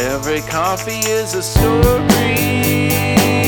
Every coffee is a story.